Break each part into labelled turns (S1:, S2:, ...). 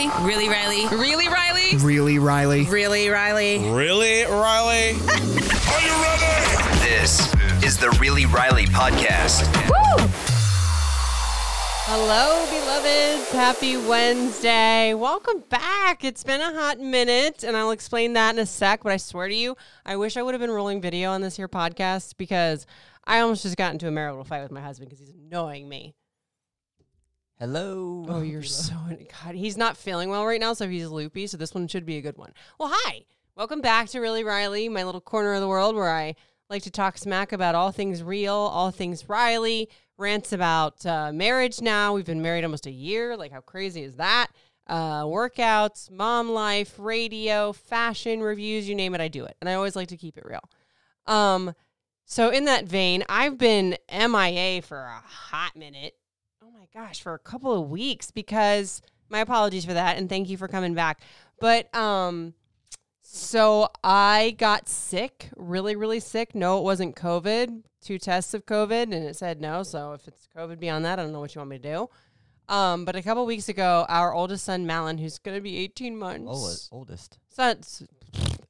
S1: Riley? Really, Riley? Really, Riley?
S2: Really, Riley?
S1: Really, Riley?
S3: Really, Riley?
S4: Are you ready?
S5: This is the Really Riley podcast. Woo!
S6: Hello, beloveds. Happy Wednesday. Welcome back. It's been a hot minute, and I'll explain that in a sec. But I swear to you, I wish I would have been rolling video on this here podcast because I almost just got into a marital fight with my husband because he's annoying me.
S7: Hello.
S6: Oh, you're so God. He's not feeling well right now, so he's loopy. So this one should be a good one. Well, hi. Welcome back to Really Riley, my little corner of the world where I like to talk smack about all things real, all things Riley. Rants about uh, marriage now. We've been married almost a year. Like, how crazy is that? Uh, workouts, mom life, radio, fashion reviews, you name it, I do it. And I always like to keep it real. Um, so in that vein, I've been MIA for a hot minute. Oh gosh, for a couple of weeks because my apologies for that and thank you for coming back. But um so I got sick, really really sick. No, it wasn't COVID. Two tests of COVID and it said no. So if it's COVID beyond that, I don't know what you want me to do. Um, but a couple weeks ago, our oldest son Malin, who's going to be 18 months,
S7: Oldest. Oldest.
S6: son,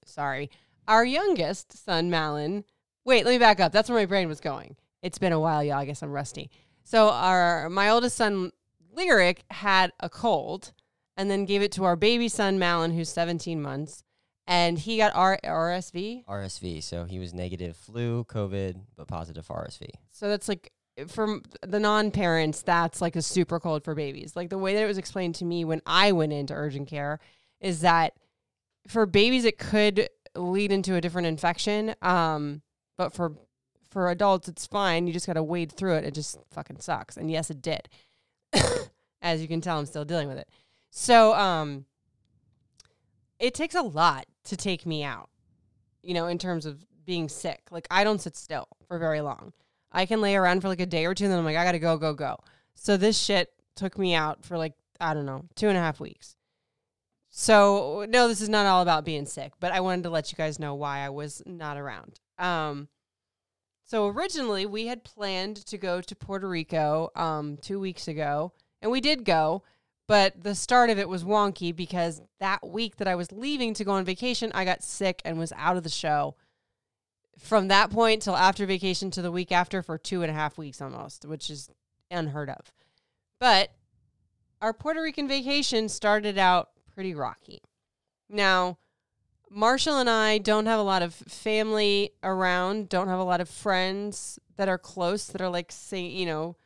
S6: sorry, our youngest son, Malin. Wait, let me back up. That's where my brain was going. It's been a while, y'all. I guess I'm rusty. So our my oldest son, Lyric, had a cold, and then gave it to our baby son, Malin, who's 17 months, and he got R- RSV.
S7: RSV. So he was negative flu, COVID, but positive for RSV.
S6: So that's like for the non-parents, that's like a super cold for babies. Like the way that it was explained to me when I went into urgent care is that for babies it could lead into a different infection. Um, but for for adults it's fine. You just got to wade through it. It just fucking sucks. And yes, it did. As you can tell, I'm still dealing with it. So um, it takes a lot to take me out. You know, in terms of being sick. Like I don't sit still for very long. I can lay around for like a day or two, and then I'm like, I gotta go, go, go. So this shit took me out for like, I don't know, two and a half weeks. So no, this is not all about being sick, but I wanted to let you guys know why I was not around. Um, so originally we had planned to go to Puerto Rico um, two weeks ago, and we did go, but the start of it was wonky because that week that I was leaving to go on vacation, I got sick and was out of the show from that point till after vacation to the week after for two and a half weeks almost, which is unheard of. But our Puerto Rican vacation started out pretty rocky. Now, Marshall and I don't have a lot of family around, don't have a lot of friends that are close that are like, say, you know,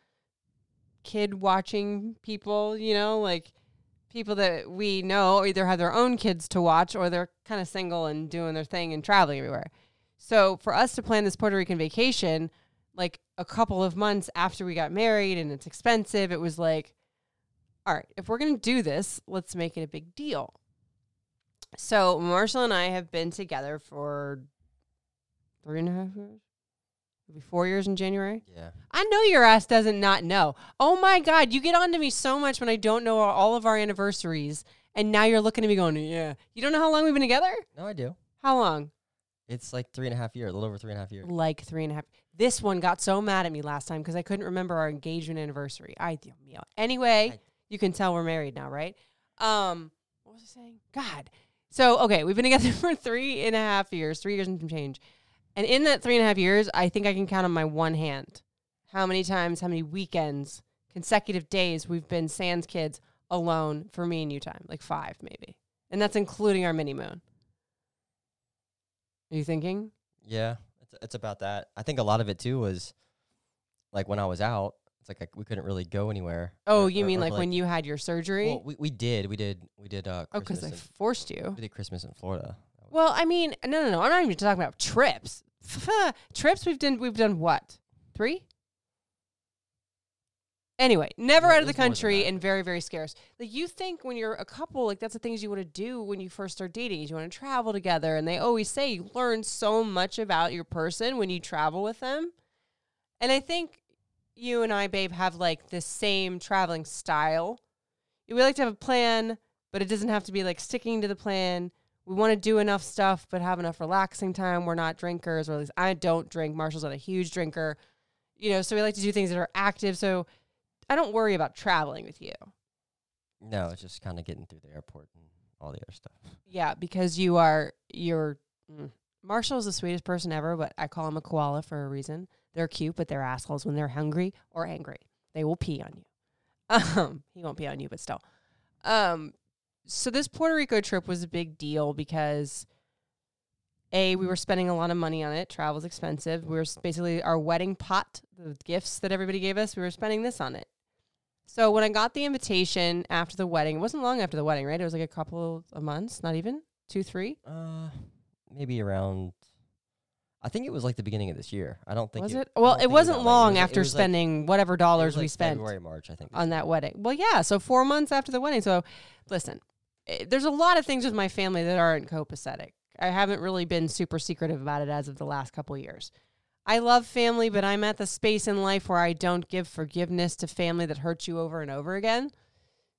S6: kid watching people, you know, like people that we know either have their own kids to watch or they're kind of single and doing their thing and traveling everywhere. So for us to plan this Puerto Rican vacation, like a couple of months after we got married and it's expensive, it was like, all right, if we're going to do this, let's make it a big deal. So Marshall and I have been together for three and a half years. It'll be four years in January.
S7: Yeah.
S6: I know your ass doesn't not know. Oh my God, you get on to me so much when I don't know all of our anniversaries. And now you're looking at me going, yeah. You don't know how long we've been together?
S7: No, I do.
S6: How long?
S7: It's like three and a half years, a little over three and a half years.
S6: Like three and a half. This one got so mad at me last time because I couldn't remember our engagement anniversary. I. Anyway,
S7: I-
S6: you can tell we're married now, right? Um, what was I saying? God. So okay, we've been together for three and a half years, three years and some change. And in that three and a half years, I think I can count on my one hand how many times, how many weekends, consecutive days we've been Sans kids alone for me and you time. Like five maybe. And that's including our mini moon. Are you thinking?
S7: Yeah, it's, it's about that. I think a lot of it too was like when I was out, it's like I, we couldn't really go anywhere.
S6: Oh,
S7: Or-
S6: you
S7: or-
S6: mean
S7: or
S6: like, when you had your surgery?
S7: Well, we, we did, we did, we did. Uh,
S6: oh, because
S7: I
S6: forced you.
S7: we did Christmas in Florida.
S6: Well, I mean, no, no, no. I'm not even talking about trips. trips. We've done. We've done what? Three. Anyway, never
S7: Yeah,
S6: out of the
S7: there's more than
S6: country and very, very scarce. Like you think when you're a couple, like that's the things you want to do when you first start dating. is You want to travel together, and they always say you learn so much about your person when you travel with them. And I think you and I, babe, have like the same traveling style. We like to have a plan, but it doesn't have to be like sticking to the plan. We want to do enough stuff, but have enough relaxing time. We're not drinkers, or at least I don't drink. Marshall's not a huge drinker, you know. So we like to do things that are active. So I don't worry about traveling with you.
S7: No, it's just kind of getting through the airport and all the other stuff.
S6: Yeah, because you are you're mm. Marshall is the sweetest person ever, but I call him a koala for a reason. They're cute, but they're assholes when they're hungry or angry. They will pee on you. Um, he won't pee on you, but still. Um, so this Puerto Rico trip was a big deal because a we were spending a lot of money on it. Travel's expensive. We were basically our wedding pot, the gifts that everybody gave us. We were spending this on it. So when I got the invitation after the wedding, it wasn't long after the wedding, right? It was like a couple of months, not even two, three.
S7: Uh, maybe around. I think it was like the beginning of this year. I don't think
S6: Was
S7: it.
S6: it? Well, it wasn't.
S7: It
S6: long
S7: like- it
S6: after
S7: was, like-
S6: spending whatever
S7: it
S6: dollars
S7: was,
S6: we spent
S7: February, March. I think.
S6: on that wedding. Well, yeah, so four months after the wedding. So, listen, eh, there's a lot of things with my family that aren't copacetic. I haven't really been super secretive about it as of the last couple years. I love family, but I'm at the space in life where I don't give forgiveness to family that hurts you over and over again.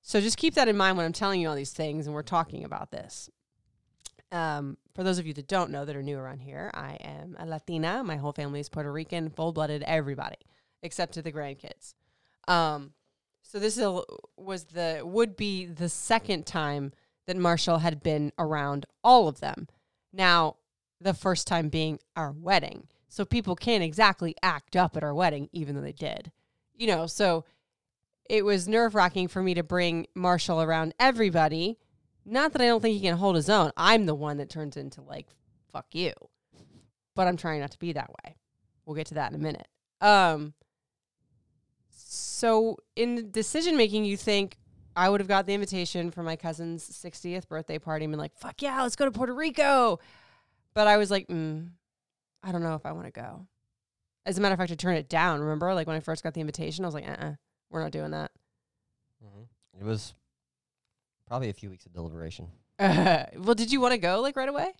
S6: So just keep that in mind when I'm telling you all these things and we're talking about this. Um, for those of you that don't know that are new around here, I am a Latina. My whole family is Puerto Rican, full blooded, everybody except to the grandkids. Um, so this was the would be the second time that Marshall had been around all of them. Now, the first time being our wedding. So people can't exactly act up at our wedding, even though they did. You know, so it was nerve wracking for me to bring Marshall around everybody. Not that I don't think he can hold his own. I'm the one that turns into like, fuck you. But I'm trying not to be that way. We'll get to that in a minute. Um, so in decision making, you think I would have got the invitation for my cousin's 60th birthday party and been like, fuck yeah, let's go to Puerto Rico. But I was like, mm, I don't know if I want to go. As a matter of fact, I turned it down. Remember, like when I first got the invitation, I was like, uh uh-uh, we're not doing that.
S7: hmm It was probably a few weeks of deliberation.
S6: well, did you want to go like right away?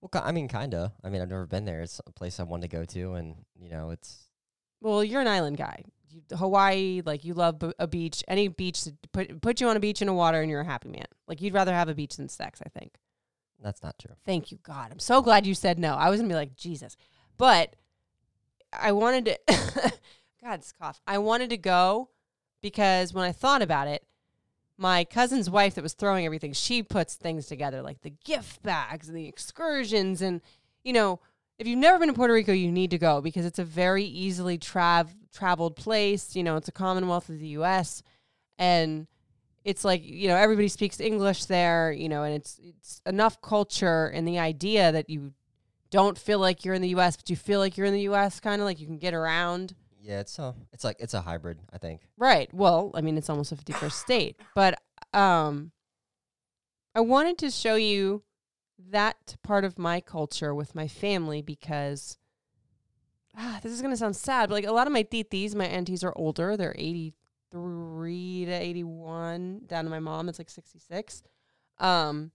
S7: Well, ki- I mean, kinda. I mean, I've never been there. It's a place I wanted to go to, and you know, it's
S6: Well, you're an island guy. You, Hawaii, like you love b- a beach. Any beach that put put you on a beach in a water, and you're a happy man. Like you'd rather have a beach than sex. I think.
S7: that's not true.
S6: Thank you, God. I'm so glad you said no. I was gonna be like Jesus, but I wanted to. God, this cough. I wanted to go because when I thought about it, my cousin's wife that was throwing everything, she puts things together like the gift bags and the excursions, and you know, if you've never been to Puerto Rico, you need to go because it's a very easily trav- traveled place. You know, it's a Commonwealth of the U.S. and it's like you know everybody speaks English there. You know, and it's it's enough culture and the idea that you don't feel like you're in the U.S., but you feel like you're in the U.S. Kind of like you can get around.
S7: Yeah, it's a, it's like it's a hybrid. I think.
S6: Right. Well, I mean, it's almost a 51st state, but um, I wanted to show you that part of my culture with my family because ah, this is going to sound sad, but like a lot of my titis, my aunties are older. They're 83 to 81, down to my mom, it's like 66. Um,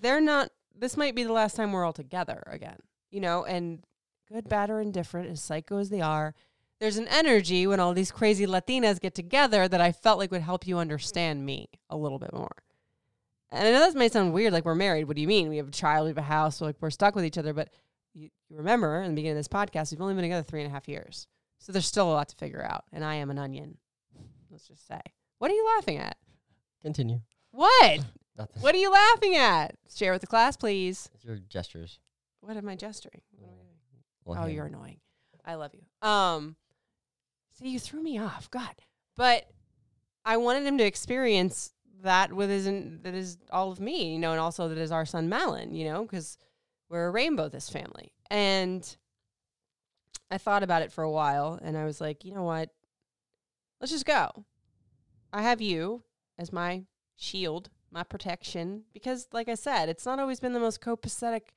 S6: they're not, this might be the last time we're all together again, you know, and good, bad, or indifferent, as psycho as they are, there's an energy when all these crazy Latinas get together that I felt like would help you understand me a little bit more. And I know this may sound weird, like we're married. What do you mean? We have a child, we have a house, so like we're stuck with each other. But you, you remember in the beginning of this podcast, we've only been together three and a half years. So there's still a lot to figure out. And I am an onion. Let's just say. What are you laughing at?
S7: Continue.
S6: What?
S7: Nothing.
S6: What are you laughing at? Share with the class, please.
S7: It's your gestures.
S6: What am I gesturing? What am I doing?
S7: Well,
S6: Oh,
S7: hand.
S6: you're annoying. I love you. Um, see, you threw me off. God, but I wanted him to experience that with his that is all of me, you know, and also that is our son Malin, you know, because we're a rainbow this family. And I thought about it for a while, and I was like, you know what? Let's just go. I have you as my shield, my protection, because, like I said, it's not always been the most copacetic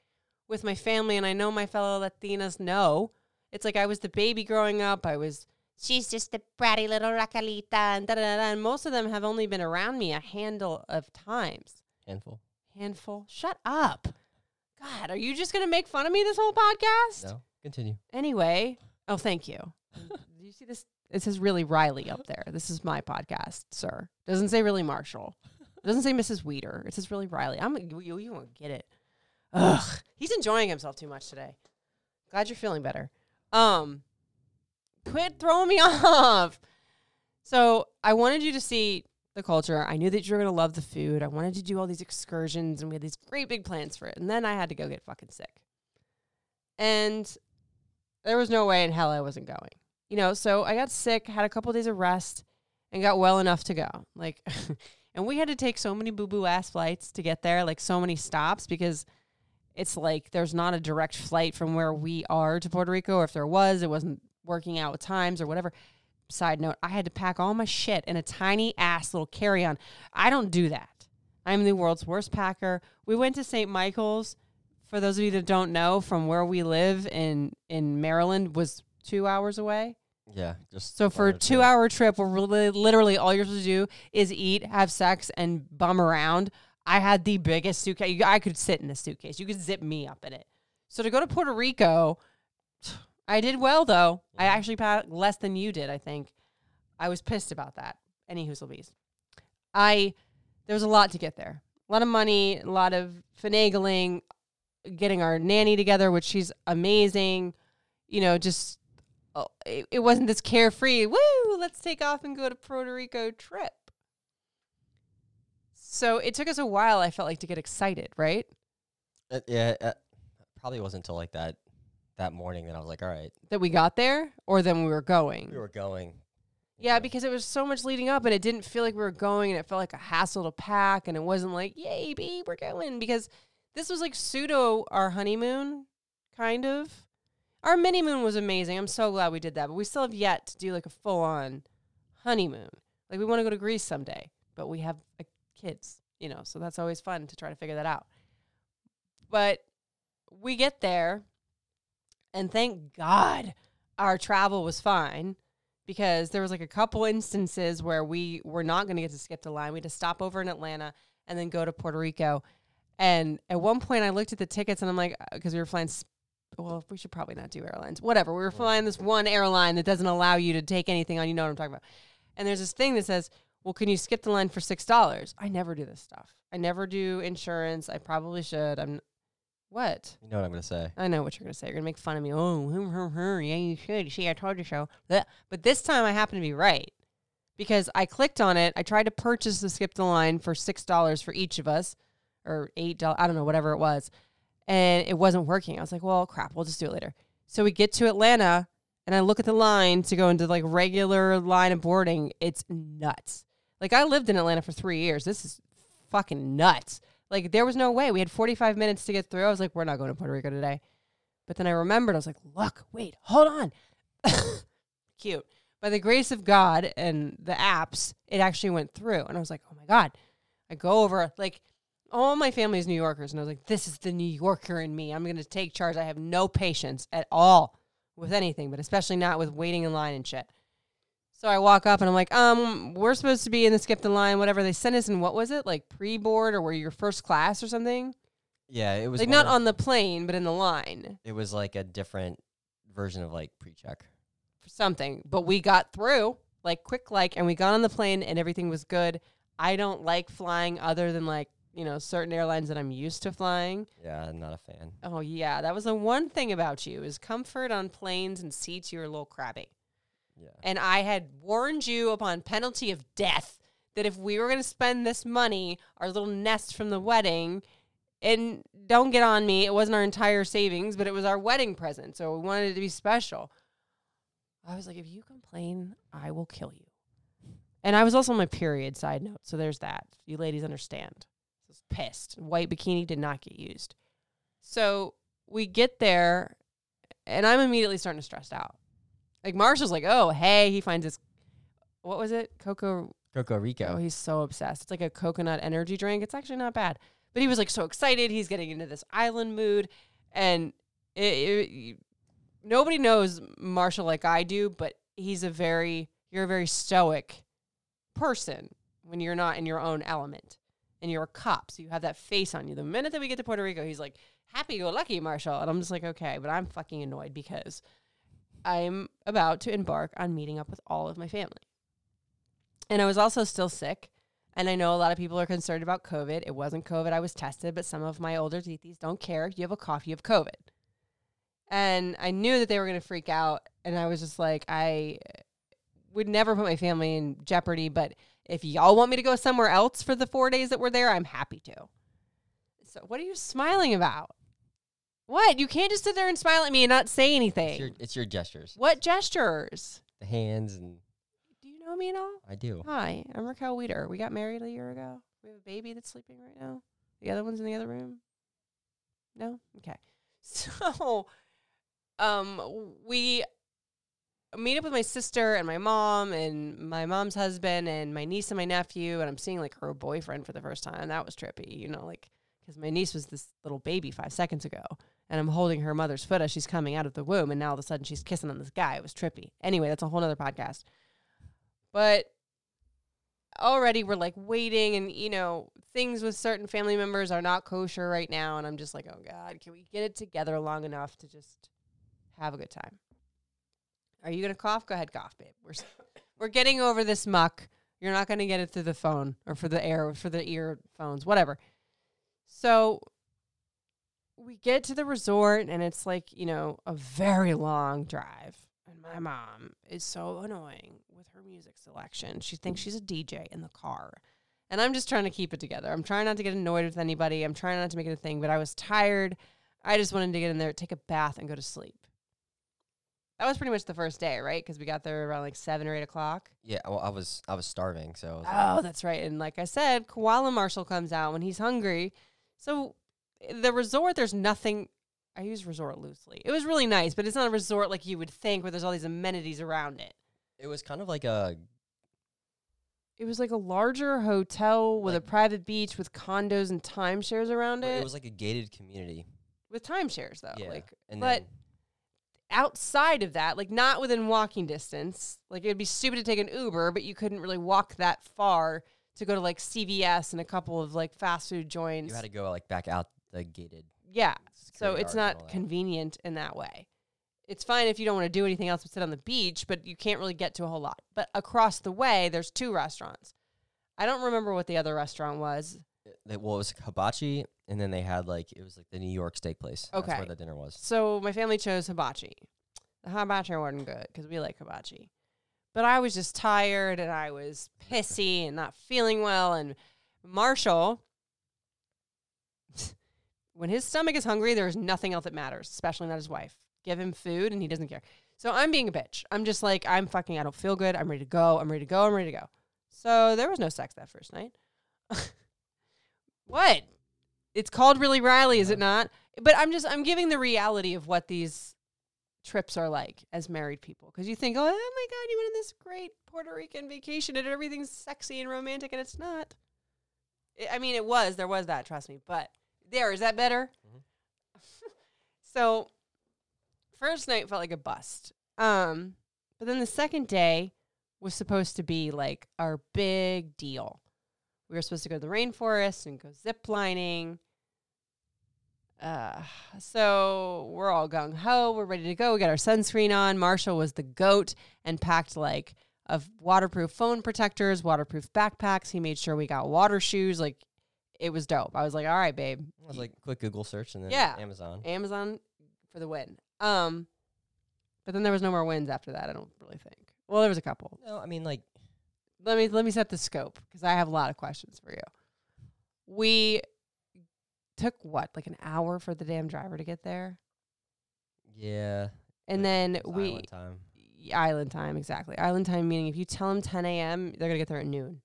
S6: with my family, and I know my fellow Latinas know. It's like I was the baby growing up. I was she's just a bratty little Raquelita, and da da da. da," And most of them have only been around me a handle of times.
S7: Handful.
S6: Handful. Shut up. God, are you just gonna make fun of me this whole podcast?
S7: No. Continue.
S6: Anyway, oh, thank you. Do you see this? It says really Riley up there. This is my podcast, sir. Doesn't say really Marshall. It doesn't say Mrs. Weeder. It says really Riley. I'm you. You won't get it. Ugh, he's enjoying himself too much today. Glad you're feeling better. Um, quit throwing me off. So I wanted you to see the culture. I knew that you were gonna love the food. I wanted to do all these excursions, and we had these great big plans for it. And then I had to go get fucking sick, and there was no way in hell I wasn't going. You know, so I got sick, had a couple days of rest, and got well enough to go. Like, and we had to take so many boo boo ass flights to get there, like so many stops because it's like there's not a direct flight from where we are to Puerto Rico. Or if there was, it wasn't working out with times or whatever. Side note, I had to pack all my shit in a tiny ass little carry on. I don't do that. I'm the world's worst packer. We went to St. Michael's. For those of you that don't know, from where we live in in Maryland was two hours away.
S7: Yeah. Just
S6: So for a two hour trip where really, literally all you're supposed to do is eat, have sex, and bum around, I had the biggest suitcase. I could sit in the suitcase. You could zip me up in it. So to go to Puerto Rico, I did well though. I actually packed less than you did. I think. I was pissed about that. Any bees. I there was a lot to get there. A lot of money, a lot of finagling, getting our nanny together, which she's amazing. You know, just oh, it, it wasn't this carefree. Woo! Let's take off and go to Puerto Rico trip. So it took us a while. I felt like to get excited, right?
S7: Uh, yeah. Uh, probably wasn't until like that that morning that I was like, all right,
S6: That we got there, or then we were going.
S7: we were going.
S6: Yeah, because it was so much leading up and it didn't feel like we were going and it felt like a hassle to pack and it wasn't like, yay, babe, we're going. Because this was like pseudo our honeymoon, kind of. Our mini moon was amazing. I'm so glad we did that. But we still have yet to do like a full on honeymoon. Like we want to go to Greece someday, but we have uh, kids, you know, so that's always fun to try to figure that out. But we get there and thank God our travel was fine because there was like a couple instances where we were not going to get to skip the line. We had to stop over in Atlanta and then go to Puerto Rico. And at one point, I looked at the tickets and I'm like, uh, because we were flying. Well, we should probably not do airlines. Whatever. We were flying this one airline that doesn't allow you to take anything on. You know what I'm talking about. And there's this thing that says, well, can you skip the line for six dollars? I never do this stuff. I never do insurance. I probably should. I'm. What?
S7: You know what I'm gonna say?
S6: I know what you're gonna say. You're gonna make fun of me. Oh, hum, hum, hum. yeah, you should. See, I told you so. Blech. But this time, I happen to be right because I clicked on it. I tried to purchase the skip the line for six dollars for each of us, or eight dollars. I don't know, whatever it was, and it wasn't working. I was like, well, crap. We'll just do it later. So we get to Atlanta, and I look at the line to go into like regular line of boarding. It's nuts. Like I lived in Atlanta for three years. This is fucking nuts. Like there was no way. We had 45 minutes to get through. I was like, we're not going to Puerto Rico today. But then I remembered, I was like, look, wait, hold on. Cute. By the grace of God and the apps, it actually went through. And I was like, oh my God. I go over, like, all my family is New Yorkers. And I was like, this is the New Yorker in me. I'm going to take charge. I have no patience at all with anything, but especially not with waiting in line and shit. So I walk up and I'm like, um, we're supposed to be in the skip the line, whatever. They sent us in, what was it? Like pre board or were you first class or something?
S7: Yeah, it was
S6: Like
S7: one
S6: not
S7: of-
S6: on the plane, but in the line
S7: It was like a different version of like pre-check.
S6: for something. But we got through like quick, like, and we got on the plane and everything was good. I don't like flying other than like, you know, certain airlines that I'm used to flying.
S7: Yeah, I'm not a fan.
S6: Oh yeah, that was the one thing about you is comfort on planes and seats. You're a little crabby.
S7: Yeah.
S6: And I had warned you upon penalty of death that if we were going to spend this money, our little nest from the wedding, and don't get on me, it wasn't our entire savings, but it was our wedding present. So we wanted it to be special. I was like, if you complain, I will kill you. And I was also on my period, side note. So there's that. You ladies understand. I was pissed. White bikini did not get used. So we get there, and I'm immediately starting to stress out. Like Marshall's like, oh hey, he finds this. What was it? Coco.
S7: Coco Rico.
S6: Oh, he's so obsessed. It's like a coconut energy drink. It's actually not bad. But he was like so excited. He's getting into this island mood, and it, it, nobody knows Marshall like I do. But he's a very you're a very stoic person when you're not in your own element and you're a cop so you have that face on you the minute that we get to puerto rico he's like happy go lucky marshall and i'm just like okay but i'm fucking annoyed because i'm about to embark on meeting up with all of my family and i was also still sick and i know a lot of people are concerned about covid it wasn't covid i was tested but some of my older titis don't care if you have a cough you have covid and i knew that they were going to freak out and i was just like i uh, would never put my family in jeopardy, but if y'all want me to go somewhere else for the four days that we're there, I'm happy to. So, what are you smiling about? What? You can't just sit there and smile at me and not say anything.
S7: It's your, it's your gestures,
S6: what gestures?
S7: the hands, and
S6: Do you know me at all?
S7: I do.
S6: Hi, I'm Raquel Weeder. We got married a year ago. We have a baby that's sleeping right now. The other one's in the other room. No? Okay. So, um, we meet up with my sister and my mom and my mom's husband and my niece and my nephew and I'm seeing like her boyfriend for the first time. That was trippy, you know, like because my niece was this little baby five seconds ago and I'm holding her mother's foot as she's coming out of the womb and now all of a sudden she's kissing on this guy. It was trippy. Anyway, that's a whole nother podcast. But already we're like waiting and you know things with certain family members are not kosher right now and I'm just like, "Oh god, can we get it together long enough to just have a good time?" Are you gonna cough? Go ahead, cough, babe. We're we're getting over this muck. You're not gonna get it through the phone or for the air or for the earphones, whatever. So we get to the resort and it's like you know a very long drive, and my mom is so annoying with her music selection. She thinks she's a DJ in the car. And I'm just trying to keep it together. I'm trying not to get annoyed with anybody. I'm trying not to make it a thing, but I was tired. I just wanted to get in there, take a bath, and go to sleep. That was pretty much the first day, right? Because we got there around like seven or eight o'clock.
S7: Yeah, well, I was I was starving, so I was like,
S6: Oh, that's right. And like I said, Koala Marshall comes out when he's hungry. So the resort, there's nothing. I use resort loosely. It was really nice, but it's not a resort like you would think where there's all these amenities around it.
S7: it was kind of like a
S6: It was like a larger hotel with a private beach with condos and timeshares around
S7: it
S6: it.
S7: was like a gated community.
S6: with timeshares though.
S7: yeah,
S6: Like
S7: and
S6: but
S7: then
S6: outside of that, like not within walking distance. Like it'd be stupid to take an Uber, but you couldn't really walk that far to go to like CVS and a couple of like fast food joints.
S7: you had to go like back out the gated.
S6: yeah. So it's
S7: guards and all
S6: not convenient in that way. It's fine if you don't want to do anything else but sit on the beach, but you can't really get to a whole lot. But across the way, there's two restaurants. I don't remember what the other restaurant was.
S7: Uh, they, well, it was hibachi, and then they had like it was like the New York steak place. That's
S6: Okay.
S7: where the dinner was.
S6: So my family chose hibachi. The hibachi wasn't good because we like hibachi. But I was just tired and I was pissy and not feeling well. And Marshall, when his stomach is hungry, there's nothing else that matters, especially not his wife. Give him food and he doesn't care. So I'm being a bitch. I'm just like, I'm fucking, I don't feel good. I'm ready to go. I'm ready to go. I'm ready to go. So there was no sex that first night. what? It's called Really Riley, is it not? But I'm just, I'm giving the reality of what these trips are like as married people. Because you think, oh, oh my God, you went on this great Puerto Rican vacation and everything's sexy and romantic, and it's not. I- I mean, it was. There was that, trust me. But there, is that better? so, first night felt like a bust. Um, but then the second day was supposed to be like our big deal. We were supposed to go to the rainforest and go zip lining. Uh, so we're all gung ho. We're ready to go. We got our sunscreen on. Marshall was the goat and packed like of waterproof phone protectors, waterproof backpacks. He made sure we got water shoes. Like it was dope. I was like, all right, babe.
S7: I was like quick Google search and then
S6: Yeah.
S7: Amazon.
S6: Amazon for the win. Um, but then there was no more wins after that. I don't really think. Well, there was a couple.
S7: No, I mean like
S6: let me let me set the scope because I have a lot of questions for you. We took what like an hour for the damn driver to get there,
S7: yeah.
S6: and then we
S7: island time.
S6: island time exactly island time meaning if you tell them 10 a.m. they're gonna get there at noon.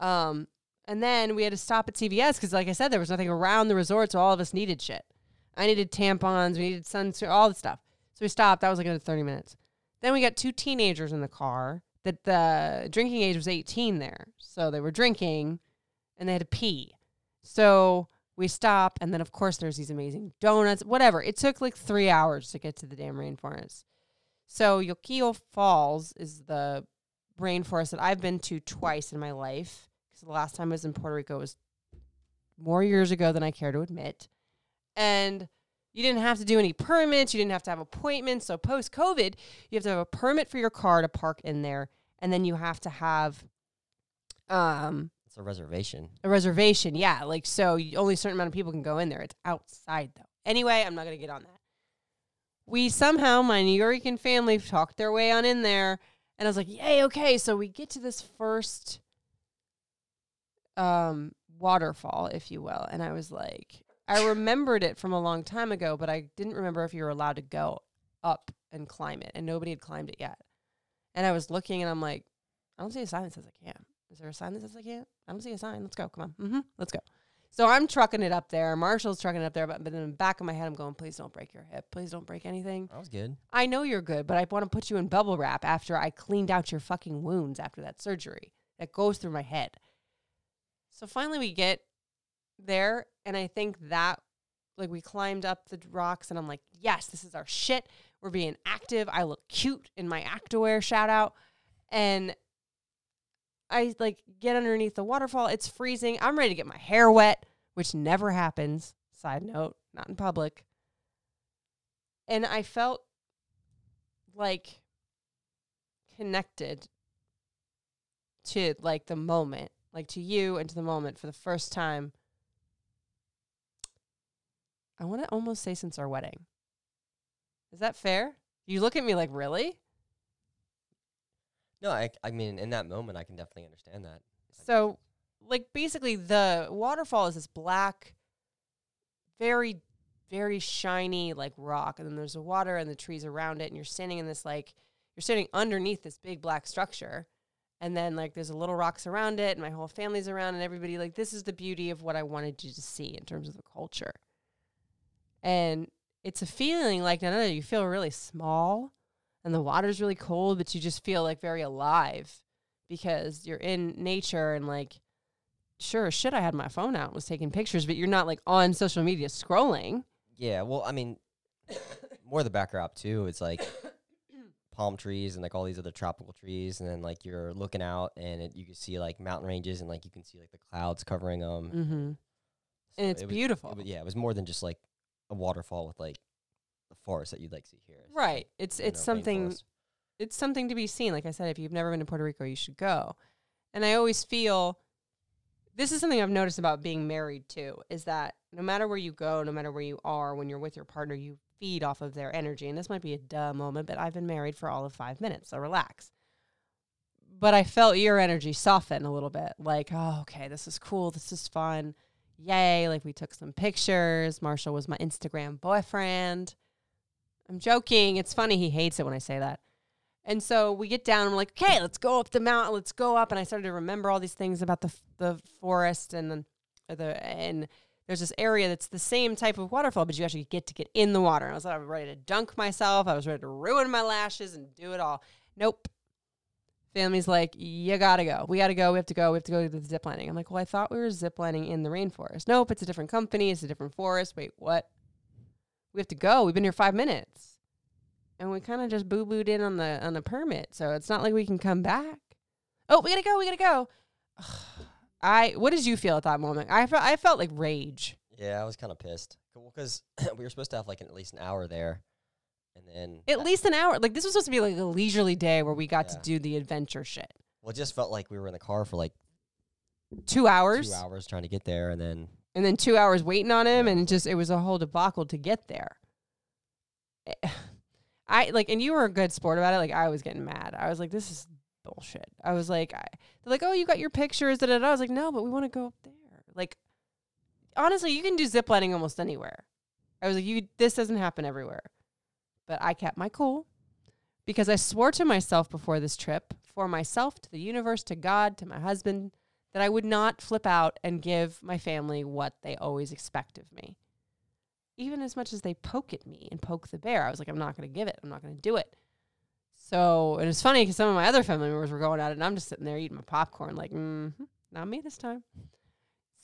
S6: Um, and then we had to stop at CVS because, like I said, there was nothing around the resort, so all of us needed shit. I needed tampons, we needed sunscreen, all the stuff. So we stopped. That was like another 30 minutes. Then we got two teenagers in the car. That the drinking age was 18 there, so they were drinking, and they had to pee. So we stop, and then of course there's these amazing donuts. Whatever. It took like three hours to get to the damn rainforest. So Yokio Falls is the rainforest that I've been to twice in my life. Because the last time I was in Puerto Rico was more years ago than I care to admit. And you didn't have to do any permits. You didn't have to have appointments. So post COVID, you have to have a permit for your car to park in there, and then you have to have um
S7: It's a reservation.
S6: a reservation. Yeah, like so you, only a certain amount of people can go in there. It's outside though. Anyway, I'm not gonna get on that. We somehow, my New Yorkian family, talked their way on in there, and I was like, "Yay, okay." So we get to this first um waterfall, if you will, and I was like, I remembered it from a long time ago, but I didn't remember if you were allowed to go up and climb it, and nobody had climbed it yet. And I was looking, and I'm like, I don't see a sign that says I can't. Is there a sign that says I can't? I don't see a sign. Let's go. Come on. Mm-hmm. Let's go. So I'm trucking it up there. Marshall's trucking it up there, but, but in the back of my head, I'm going, please don't break your hip. Please don't break anything.
S7: That was good.
S6: I know you're good, but I want to put you in bubble wrap after I cleaned out your fucking wounds after that surgery. That goes through my head. So finally, we get there, and I think that, like, we climbed up the rocks, and I'm like, yes, this is our shit. We're being active. I look cute in my activewear shout out. And I like get underneath the waterfall. It's freezing. I'm ready to get my hair wet, which never happens. Side note, not in public. And I felt like connected to like the moment, like to you and to the moment for the first time. I want to almost say since our wedding. Is that fair? You look at me like, really?
S7: No, I, I mean, in that moment, I can definitely understand that.
S6: So, like, basically, the waterfall is this black, very, very shiny, like rock. And then there's the water and the trees around it. And you're standing in this, like, you're standing underneath this big black structure. And then, like, there's a little rocks around it. And my whole family's around. And everybody, like, this is the beauty of what I wanted you to see in terms of the culture. And it's a feeling like, no, no, no, you feel really small and the water's really cold, but you just feel like very alive because you're in nature and like sure shit I had my phone out and was taking pictures, but you're not like on social media scrolling.
S7: Yeah, well, I mean, more the backdrop too. It's like palm trees and like all these other tropical trees, and then like you're looking out and it, you can see like mountain ranges and like you can see like the clouds covering them.
S6: Mm-hmm. And it's beautiful.
S7: yeah, it was more than just like a waterfall with like the forest that you'd like see here.
S6: Right. It's it's
S7: know,
S6: something
S7: rainforest.
S6: it's something to be seen. Like I said, if you've never been to Puerto Rico, you should go. And I always feel this is something I've noticed about being married too, is that no matter where you go, no matter where you are, when you're with your partner, you feed off of their energy. And this might be a duh moment, but I've been married for all of five minutes, so relax. But I felt your energy soften a little bit. Like, oh, okay, this is cool. This is fun. Yay. Like, we took some pictures. Marshall was my Instagram boyfriend. I'm joking. It's funny. He hates it when I say that. And so we get down and we're like, okay, let's go up the mountain. Let's go up. And I started to remember all these things about the, the forest and then uh, the, and there's this area that's the same type of waterfall, but you actually get to get in the water. And I was like, I was ready to dunk myself. I was ready to ruin my lashes and do it all. Nope. Family's like, you gotta go. We gotta go. We have to go. We have to go to the zip lining. I'm like, well, I thought we were zip lining in the rainforest. Nope, it's a different company. It's a different forest. Wait, what? We have to go. We've been here five minutes, and we kind of just boo booed in on the on the permit. So it's not like we can come back. Oh, we gotta go. We gotta go. I. What did you feel at that moment? I felt. I felt like rage.
S7: Yeah, I was kind of pissed. Because we were supposed to have like an, at least an hour there, and then
S6: At least an hour. Like this was supposed to be like a leisurely day where we got
S7: Yeah.
S6: to do the adventure shit.
S7: well, it just felt like we were in the car for like
S6: Two hours.
S7: two hours trying to get there, and then
S6: and then two hours waiting on him
S7: Yeah.
S6: and just it was a whole debacle to get there Eh, i like and you were a good sport about it like i was getting mad i was like this is bullshit i was like I, they're like oh you got your pictures i was like no but we want to go up there like honestly you can do zip lining almost anywhere i was like you this doesn't happen everywhere but i kept my cool because i swore to myself before this trip for myself to the universe to god to my husband that I would not flip out and give my family what they always expect of me. Even as much as they poke at me and poke the bear, I was like, I'm not going to give it. I'm not going to do it. So, and it's funny because some of my other family members were going at it, and I'm just sitting there eating my popcorn, like, mm not me this time.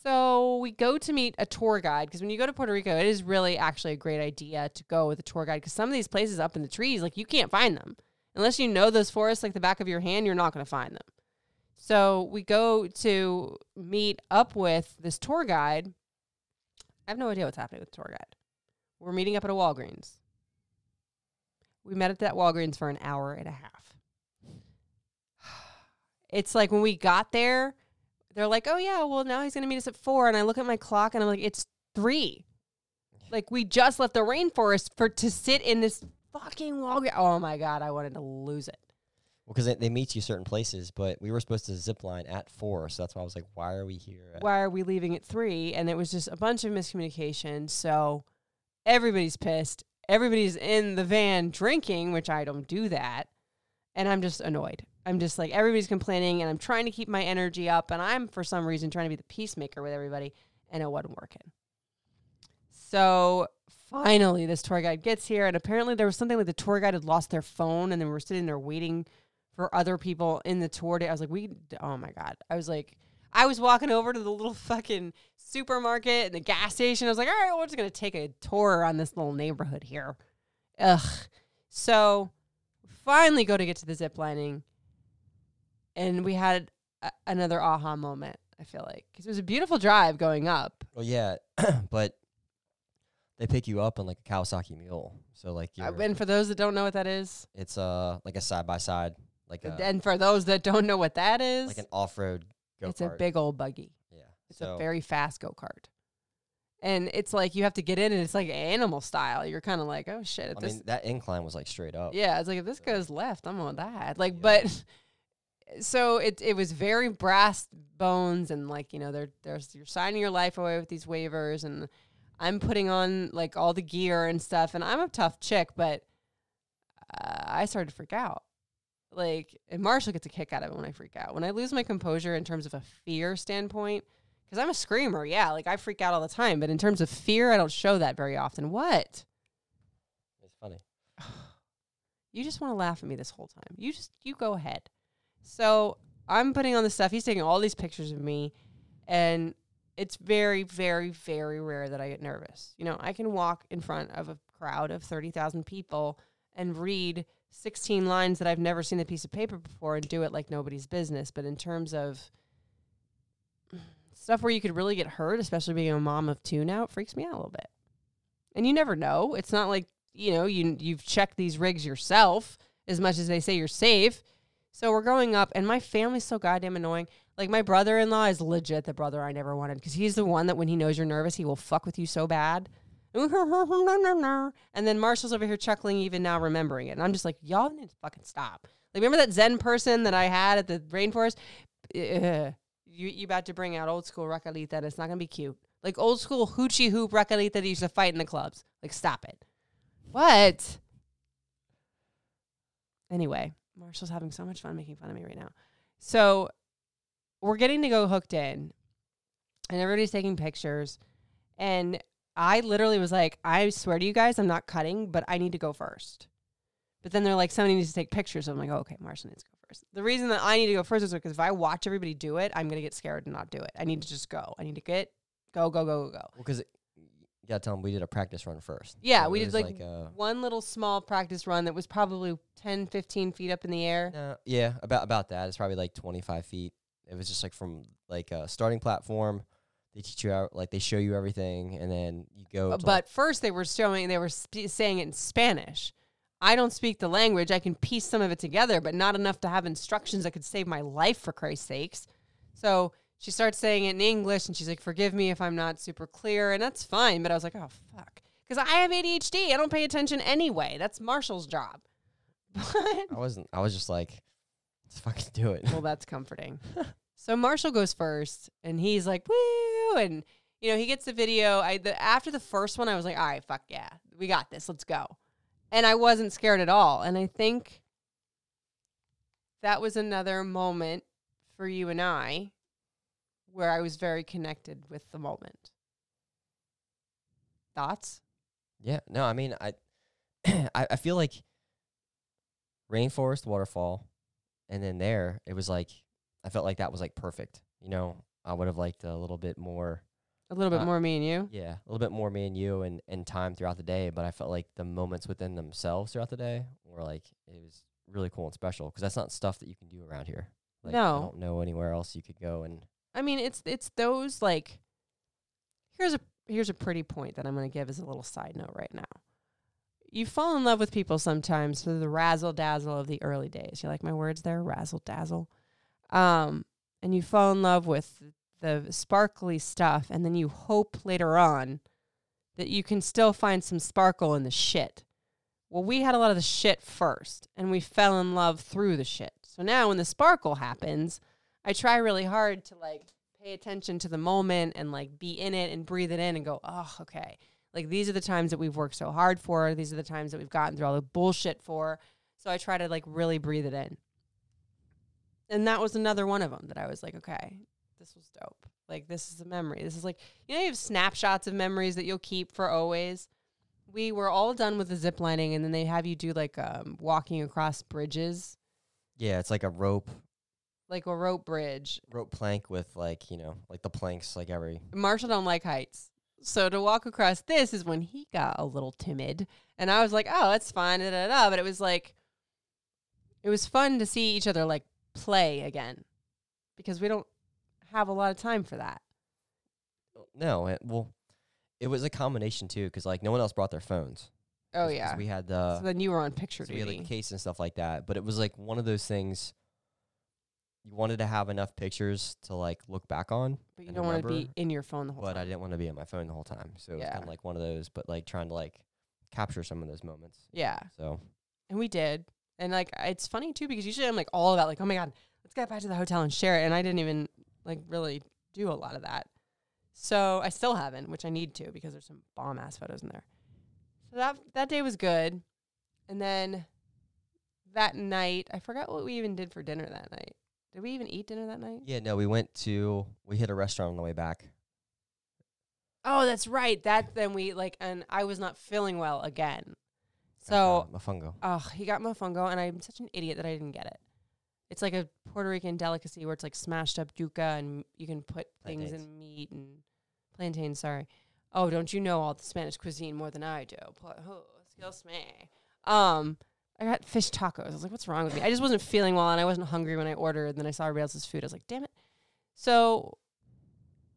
S6: So we go to meet a tour guide because when you go to Puerto Rico, it is really actually a great idea to go with a tour guide because some of these places up in the trees, like you can't find them unless you know those forests like the back of your hand. You're not going to find them. So we go to meet up with this tour guide. I have no idea what's happening with the tour guide. We're meeting up at a Walgreens. We met at that Walgreens for an hour and a half. It's like when we got there, they're like, "Oh yeah, well now he's gonna meet us at four. And I look at my clock and I'm like, "It's three. Like we just left the rainforest for to sit in this fucking Walgreens. Oh my god, I wanted to lose it.
S7: Well, because they, they meet you certain places, but we were supposed to zip line at four, so that's why I was like, why are we here?
S6: Why are we leaving at three? And it was just a bunch of miscommunication. So everybody's pissed. Everybody's in the van drinking, which I don't do that. And I'm just annoyed. I'm just like, everybody's complaining, and I'm trying to keep my energy up. And I'm, for some reason, trying to be the peacemaker with everybody, and it wasn't working. So finally, this tour guide gets here, and apparently, there was something like the tour guide had lost their phone, and then we were sitting there waiting for other people in the tour. Day. I was like, we, oh my God. I was like, I was walking over to the little fucking supermarket and the gas station. I was like, all right, we're just going to take a tour on this little neighborhood here. Ugh. So finally go to get to the zip lining. And we had a- another aha moment, I feel like. Because it was a beautiful drive going up.
S7: Well, yeah, but they pick you up on like a Kawasaki Mule, so like
S6: Uh,
S7: you're,
S6: and for those that don't know what that is,
S7: it's uh like a side by side, like a
S6: and for those that don't know what that is,
S7: like an off road go
S6: it's a big old buggy.
S7: yeah.
S6: It's
S7: so
S6: a very fast go kart. And it's like you have to get in and it's like animal style. You're kind of like, oh shit. If
S7: I
S6: this,
S7: mean that incline was like straight up.
S6: yeah, it's like if this goes left, I'm on that. Like,
S7: Yeah.
S6: but so it it was very brass bones and like you know there there's you're signing your life away with these waivers and I'm putting on like all the gear and stuff and I'm a tough chick, but uh, I started to freak out. Like, and Marshall gets a kick out of it when I freak out. When I lose my composure in terms of a fear standpoint, because I'm a screamer, yeah, like I freak out all the time. But in terms of fear, I don't show that very often. What?
S7: It's funny.
S6: You just want to laugh at me this whole time. You just you go ahead. So I'm putting on the stuff. He's taking all these pictures of me, and it's very, very, very rare that I get nervous. You know, I can walk in front of a crowd of thirty thousand people and read sixteen lines that I've never seen a piece of paper before and do it like nobody's business. But in terms of stuff where you could really get hurt, especially being a mom of two now, it freaks me out a little bit. And you never know. It's not like you know you you've checked these rigs yourself as much as they say you're safe. So we're growing up, and my family's so goddamn annoying. Like my brother-in-law is legit the brother I never wanted because he's the one that when he knows you're nervous, he will fuck with you so bad. And then Marshall's over here chuckling, even now remembering it. And I'm just like, y'all need to fucking stop. Like, remember that Zen person that I had at the rainforest? Ugh. You you about to bring out old school Raquelita, and it's not gonna be cute. Like old school hoochie hoop Raquelita that used to fight in the clubs. Like, stop it. What? Anyway, Marshall's having so much fun making fun of me right now. So we're getting to go hooked in, and everybody's taking pictures. And I literally was like, I swear to you guys, I'm not cutting, but I need to go first. But then they're like, somebody needs to take pictures. So I'm like, oh, okay, Marshall needs to go first. The reason that I need to go first is because if I watch everybody do it, I'm gonna get scared and not do it. I need to just go. I need to get go, go, go, go, go.
S7: Well, because you gotta tell them we did a practice run first.
S6: Yeah,
S7: So
S6: we did
S7: was
S6: like,
S7: uh,
S6: one little small practice run that was probably 10, 15 feet up in the air.
S7: no, yeah, about about that. It's probably like 25 feet. It was just like from like a starting platform. They teach you out, like they show you everything, and then you go.
S6: Uh, but first they were showing they were sp- saying it in Spanish. I don't speak the language. I can piece some of it together, but not enough to have instructions that could save my life for Christ's sakes. So she starts saying it in English, and she's like, "Forgive me if I'm not super clear," and that's fine. But I was like, "Oh fuck," because I have ADHD. I don't pay attention anyway. That's Marshall's job.
S7: I wasn't. I was just like, let's fucking do it.
S6: well, that's comforting. so Marshall goes first, and he's like, "Woo!" And you know he gets the video. I the after the first one, I was like, "All right, fuck yeah, we got this. Let's go." And I wasn't scared at all. And I think that was another moment for you and I where I was very connected with the moment. Thoughts?
S7: Yeah, no, I mean, I, I, I feel like rainforest waterfall, and then there it was like I felt like that was like perfect. You know, I would have liked a little bit more.
S6: A little bit
S7: Uh,
S6: more me and you.
S7: Yeah, a little bit more me and you and, and time throughout the day. But I felt like the moments within themselves throughout the day were like it was really cool and special because that's not stuff that you can do around here. Like,
S6: no, I
S7: don't know anywhere else you could go and
S6: I mean, it's it's those like. Here's a here's a pretty point that I'm going to give as a little side note right now. You fall in love with people sometimes for the razzle dazzle of the early days. You like my words there, razzle dazzle, um, and you fall in love with the sparkly stuff, and then you hope later on that you can still find some sparkle in the shit. Well, we had a lot of the shit first, and we fell in love through the shit. So now, when the sparkle happens, I try really hard to like pay attention to the moment and like be in it and breathe it in and go, oh, okay. Like these are the times that we've worked so hard for. These are the times that we've gotten through all the bullshit for. So I try to like really breathe it in. And that was another one of them that I was like, okay, this was dope. Like this is a memory. This is like, you know, you have snapshots of memories that you'll keep for always. We were all done with the zip lining and then they have you do like um, walking across bridges,
S7: yeah, it's like a rope
S6: like a rope bridge
S7: rope plank with like you know like the planks like every
S6: Marshall don't like heights. So to walk across this is when he got a little timid. And I was like, oh, that's fine. Da, da, da. But it was like, it was fun to see each other like play again because we don't have a lot of time for that.
S7: no it, well it was a combination too because like no one else brought their phones
S6: Oh
S7: 'cause
S6: yeah.
S7: we had the
S6: so then you were on picture
S7: so we had
S6: duty.
S7: like case and stuff like that but it was like one of those things you wanted to have enough pictures to like look back on
S6: but you don't want to be in your phone the whole
S7: but I didn't want to be on my phone the whole time so it was
S6: Yeah.
S7: kind of like one of those but like trying to like capture some of those moments
S6: yeah.
S7: so
S6: And we did. And like, it's funny too because usually I'm like all about like, oh my God, let's get back to the hotel and share it. And I didn't even like really do a lot of that. So I still haven't, which I need to because there's some bomb ass photos in there. So that that day was good. And then that night, I forgot what we even did for dinner that night. Did we even eat dinner that night?
S7: yeah no we went to we hit a restaurant on the way back
S6: Oh, that's right. That then we like, and I was not feeling well again. So
S7: the mofongo
S6: Oh, he got mofongo, and I'm such an idiot that I didn't get it. It's like a Puerto Rican delicacy where it's like smashed up yuca, and you can put things
S7: Plantains.
S6: in meat and plantains. Sorry. Oh, don't you know all the Spanish cuisine more than I do? Pl- Oh, excuse me. Um, I got fish tacos. I was like, what's wrong with me? I just wasn't feeling well, and I wasn't hungry when I ordered. And then I saw everybody else's food. I was like, damn it. So,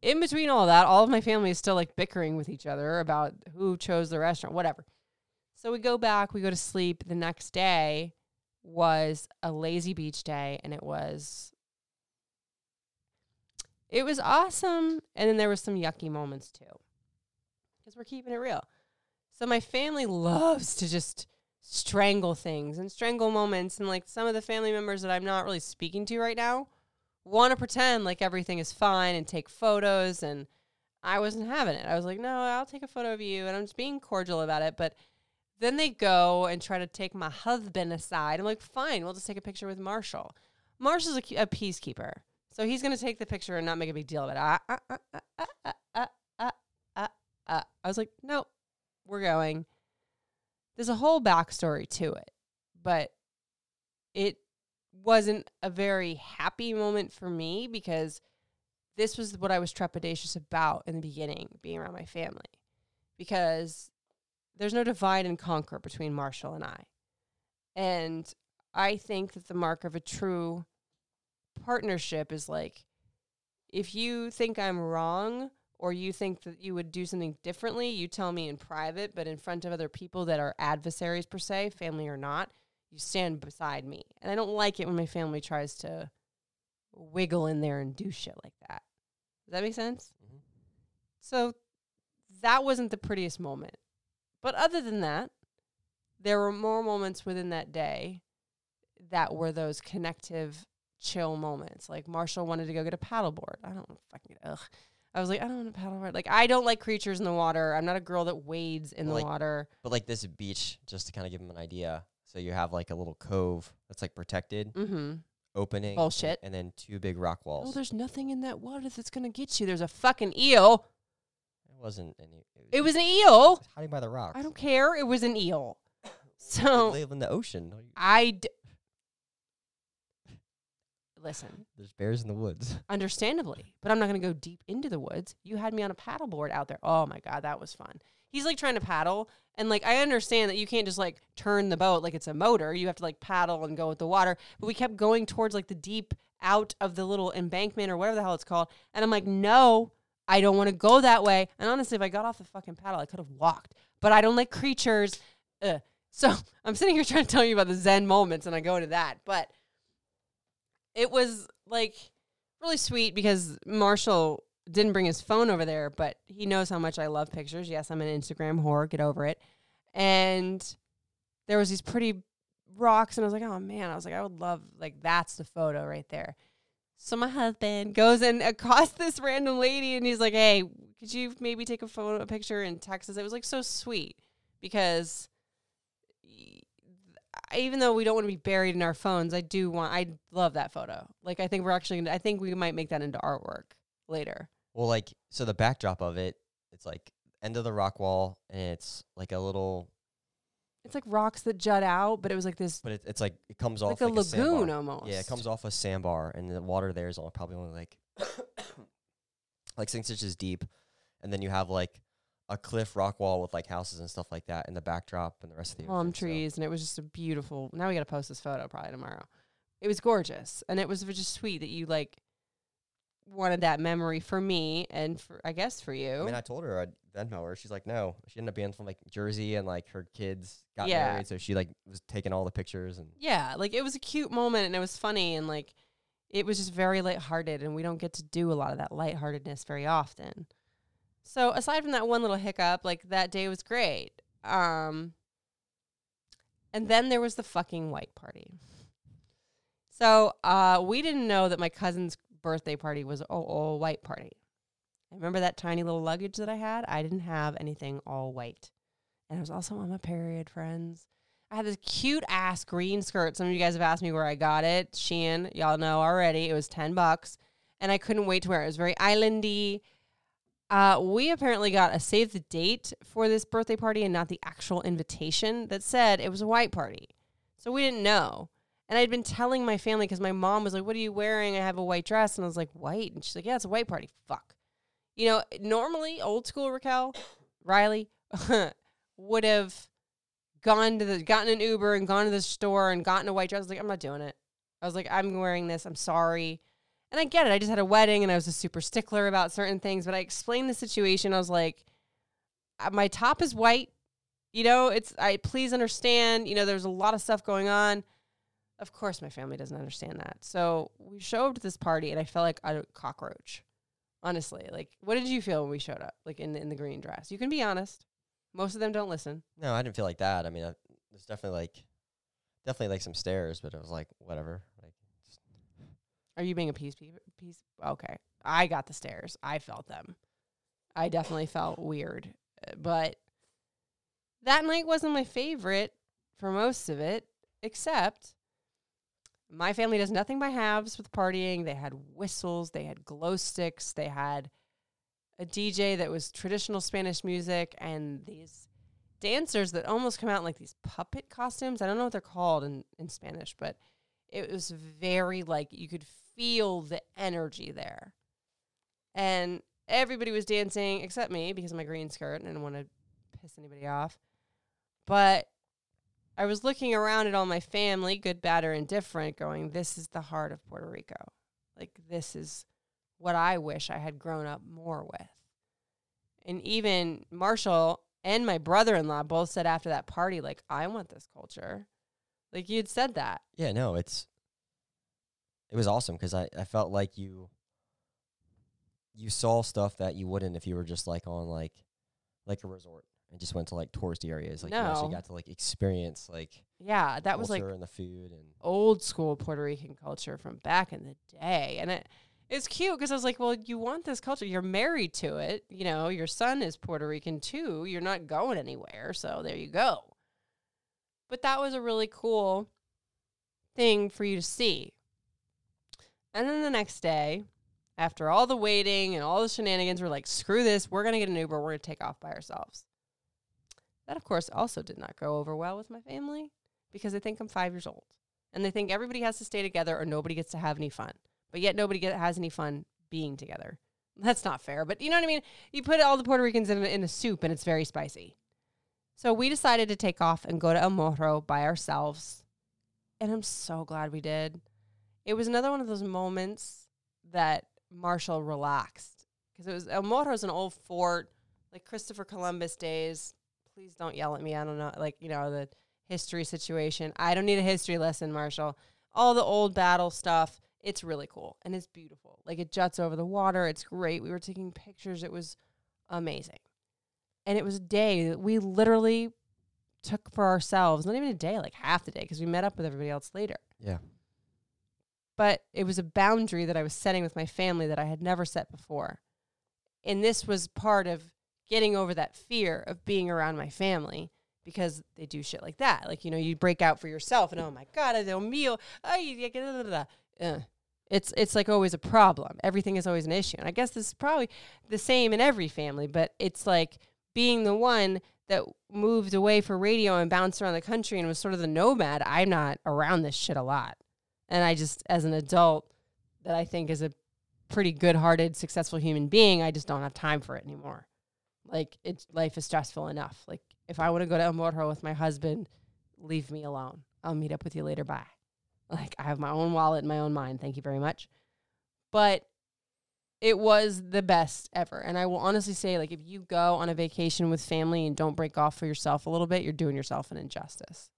S6: in between all that, all of my family is still like bickering with each other about who chose the restaurant, whatever. So we go back, we go to sleep. The next day was a lazy beach day and it was it was awesome and then there was some yucky moments too. Cuz we're keeping it real. So my family loves to just strangle things and strangle moments and like some of the family members that I'm not really speaking to right now want to pretend like everything is fine and take photos and I wasn't having it. I was like, "No, I'll take a photo of you." And I'm just being cordial about it, but then they go and try to take my husband aside. I'm like, fine, we'll just take a picture with Marshall. Marshall's a, a peacekeeper. So he's going to take the picture and not make a big deal of it. I, I, I, I, was like, nope, we're going. There's a whole backstory to it, but it wasn't a very happy moment for me because this was what I was trepidatious about in the beginning, being around my family. Because there's no divide and conquer between Marshall and I. And I think that the mark of a true partnership is like if you think I'm wrong or you think that you would do something differently, you tell me in private, but in front of other people that are adversaries per se, family or not, you stand beside me. And I don't like it when my family tries to wiggle in there and do shit like that. Does that make sense?
S7: Mhm.
S6: So that wasn't the prettiest moment. But other than that, there were more moments within that day that were those connective, chill moments. Like Marshall wanted to go get a paddleboard. I don't fucking ugh. I was like, I don't want a paddleboard. Like I don't like creatures in the water. I'm not a girl that wades in the
S7: Like-
S6: water.
S7: But like this beach, just to kind of give them an idea. So you have like a little cove that's like protected,
S6: Mm-hmm.
S7: opening, and-
S6: Bullshit.
S7: and then two big rock walls.
S6: Oh, there's nothing in that water that's gonna get you. There's a fucking eel.
S7: It wasn't any.
S6: It was an eel.
S7: just hiding by the rocks.
S6: I don't care. It was an eel.
S7: They
S6: So
S7: live in the ocean.
S6: I. D- listen,
S7: There's bears in the woods.
S6: understandably, but I'm not going to go deep into the woods. You had me on a paddleboard out there. Oh my god, that was fun. He's like trying to paddle, and like I understand that you can't just like turn the boat like it's a motor. You have to like paddle and go with the water. But we kept going towards like the deep out of the little embankment or whatever the hell it's called, and I'm like, no, I don't want to go that way. And honestly, if I got off the fucking paddle, I could have walked. But I don't like creatures. Ugh. So I'm sitting here trying to tell you about the Zen moments, and I go into that, but it was like really sweet because Marshall didn't bring his phone over there, but he knows how much I love pictures. Yes, I'm an Instagram whore. Get over it. And there was these pretty rocks, and I was like, oh man, I was like, I would love like that's the photo right there. So my husband goes and accosts this random lady, and he's like, hey, could you maybe take a photo, a picture, and text us? It was like so sweet because even though we don't want to be buried in our phones, I do want. I love that photo. Like I think we're actually. Gonna, I think we might make that into artwork later.
S7: Well, like so the backdrop of it, it's like end of the rock wall, and it's like a little,
S6: It's like rocks that jut out, but it was like this,
S7: but it, it's like it comes off like
S6: a
S7: like
S6: lagoon
S7: sandbar.
S6: almost.
S7: Yeah, it comes off a sandbar, and the water there is all, probably only like like six inches deep, and then you have like a cliff rock wall with like houses and stuff like that in the backdrop, and the rest of the
S6: palm
S7: ocean, so-
S6: trees, and it was just a beautiful. Now we got to post this photo probably tomorrow. It was gorgeous, and it was just sweet that you like wanted that memory for me and for I guess for you.
S7: I mean, I told her I'd Venmo her. She's like, no. She ended up being from like Jersey, and like her kids got
S6: Yeah.
S7: married, so she like was taking all the pictures and
S6: yeah, like it was a cute moment and it was funny and like it was just very lighthearted and we don't get to do a lot of that lightheartedness very often. So aside from that one little hiccup, like that day was great. Um and then there was the fucking white party. So uh we didn't know that my cousin's birthday party was a all white party. I remember that tiny little luggage that I had? I didn't have anything all white. And I was also on my period, friends. I had this cute ass green skirt. Some of you guys have asked me where I got it. Shein, y'all know already. It was 10 bucks. And I couldn't wait to wear it. It was very islandy. Uh, we apparently got a save the date for this birthday party and not the actual invitation that said it was a white party. So we didn't know. And I'd been telling my family because my mom was like, What are you wearing? I have a white dress. And I was like, White? And she's like, Yeah, it's a white party. Fuck. You know, normally, old school Raquel, Riley, would have gone to the gotten an Uber and gone to the store and gotten a white dress. I was like, I'm not doing it. I was like, I'm wearing this. I'm sorry. And I get it. I just had a wedding and I was a super stickler about certain things, but I explained the situation. I was like, "Uh, my top is white. You know, it's I please understand, you know, there's a lot of stuff going on. Of course my family doesn't understand that. So we showed up to this party and I felt like a cockroach. Honestly. Like what did you feel when we showed up? Like in in the green dress? You can be honest. Most of them don't listen.
S7: no, I didn't feel like that. I mean, I, there's definitely like definitely like some stares, but it was like whatever. Like just,
S6: Are you being a peace pe- peace? Okay, I got the stares. I felt them. I definitely felt weird, Uh, but that night wasn't my favorite for most of it. Except my family does nothing by halves with partying. They had whistles, they had glow sticks, they had a DJ that was traditional Spanish music, and these dancers that almost come out in like these puppet costumes. I don't know what they're called in, in Spanish, but it was very like you could feel the energy there. And everybody was dancing except me because of my green skirt and I didn't want to piss anybody off. But I was looking around at all my family, good, bad, or indifferent, going, This is the heart of Puerto Rico. Like, this is what I wish I had grown up more with. And even Marshall and my brother in law both said after that party, like, I want this culture. Like, you'd said that.
S7: yeah, no, it's it was awesome because I I felt like you you saw stuff that you wouldn't if you were just like on like like a resort and just went to like touristy areas. Like you actually
S6: No.
S7: got to like experience like
S6: Yeah, that was like
S7: culture and the food and
S6: old school Puerto Rican culture from back in the day. And it it's cute because I was like, well, you want this culture. You're married to it. You know, your son is Puerto Rican too. You're not going anywhere. So there you go. But that was a really cool thing for you to see. And then the next day, after all the waiting and all the shenanigans, we're like, screw this. We're going to get an Uber. We're going to take off by ourselves. That, of course, also did not go over well with my family because they think I'm five years old. and they think everybody has to stay together or nobody gets to have any fun. But yet nobody get, has any fun being together. That's not fair, but you know what I mean? You put all the Puerto Ricans in, in a soup and it's very spicy. So we decided to take off and go to El Morro by ourselves. And I'm so glad we did. It was another one of those moments that Marshall relaxed because it was El Morro is an old fort, like Christopher Columbus days. Please don't yell at me. I don't know, like you know the history situation. I don't need a history lesson, Marshall. All the old battle stuff. It's really cool and it's beautiful. Like it juts over the water. It's great. We were taking pictures. It was amazing. And it was a day that we literally took for ourselves. Not even a day, like half the day, because we met up with everybody else later
S7: Yeah.
S6: but it was a boundary that I was setting with my family that I had never set before. And this was part of getting over that fear of being around my family because they do shit like that. Like, you know, you break out for yourself and oh my God, da, da." Uh, It's it's like always a problem. Everything is always an issue. And I guess this is probably the same in every family, but it's like being the one that moved away for radio and bounced around the country and was sort of the nomad. I'm not around this shit a lot. And I just, as an adult, that I think is a pretty good-hearted, successful human being, I just don't have time for it anymore. Like, it's life is stressful enough. Like, if I want to go to El Morro with my husband, leave me alone. I'll meet up with you later. Bye. Like, I have my own wallet and my own mind. Thank you very much. But it was the best ever. And I will honestly say, like, if you go on a vacation with family and don't break off for yourself a little bit, you're doing yourself an injustice.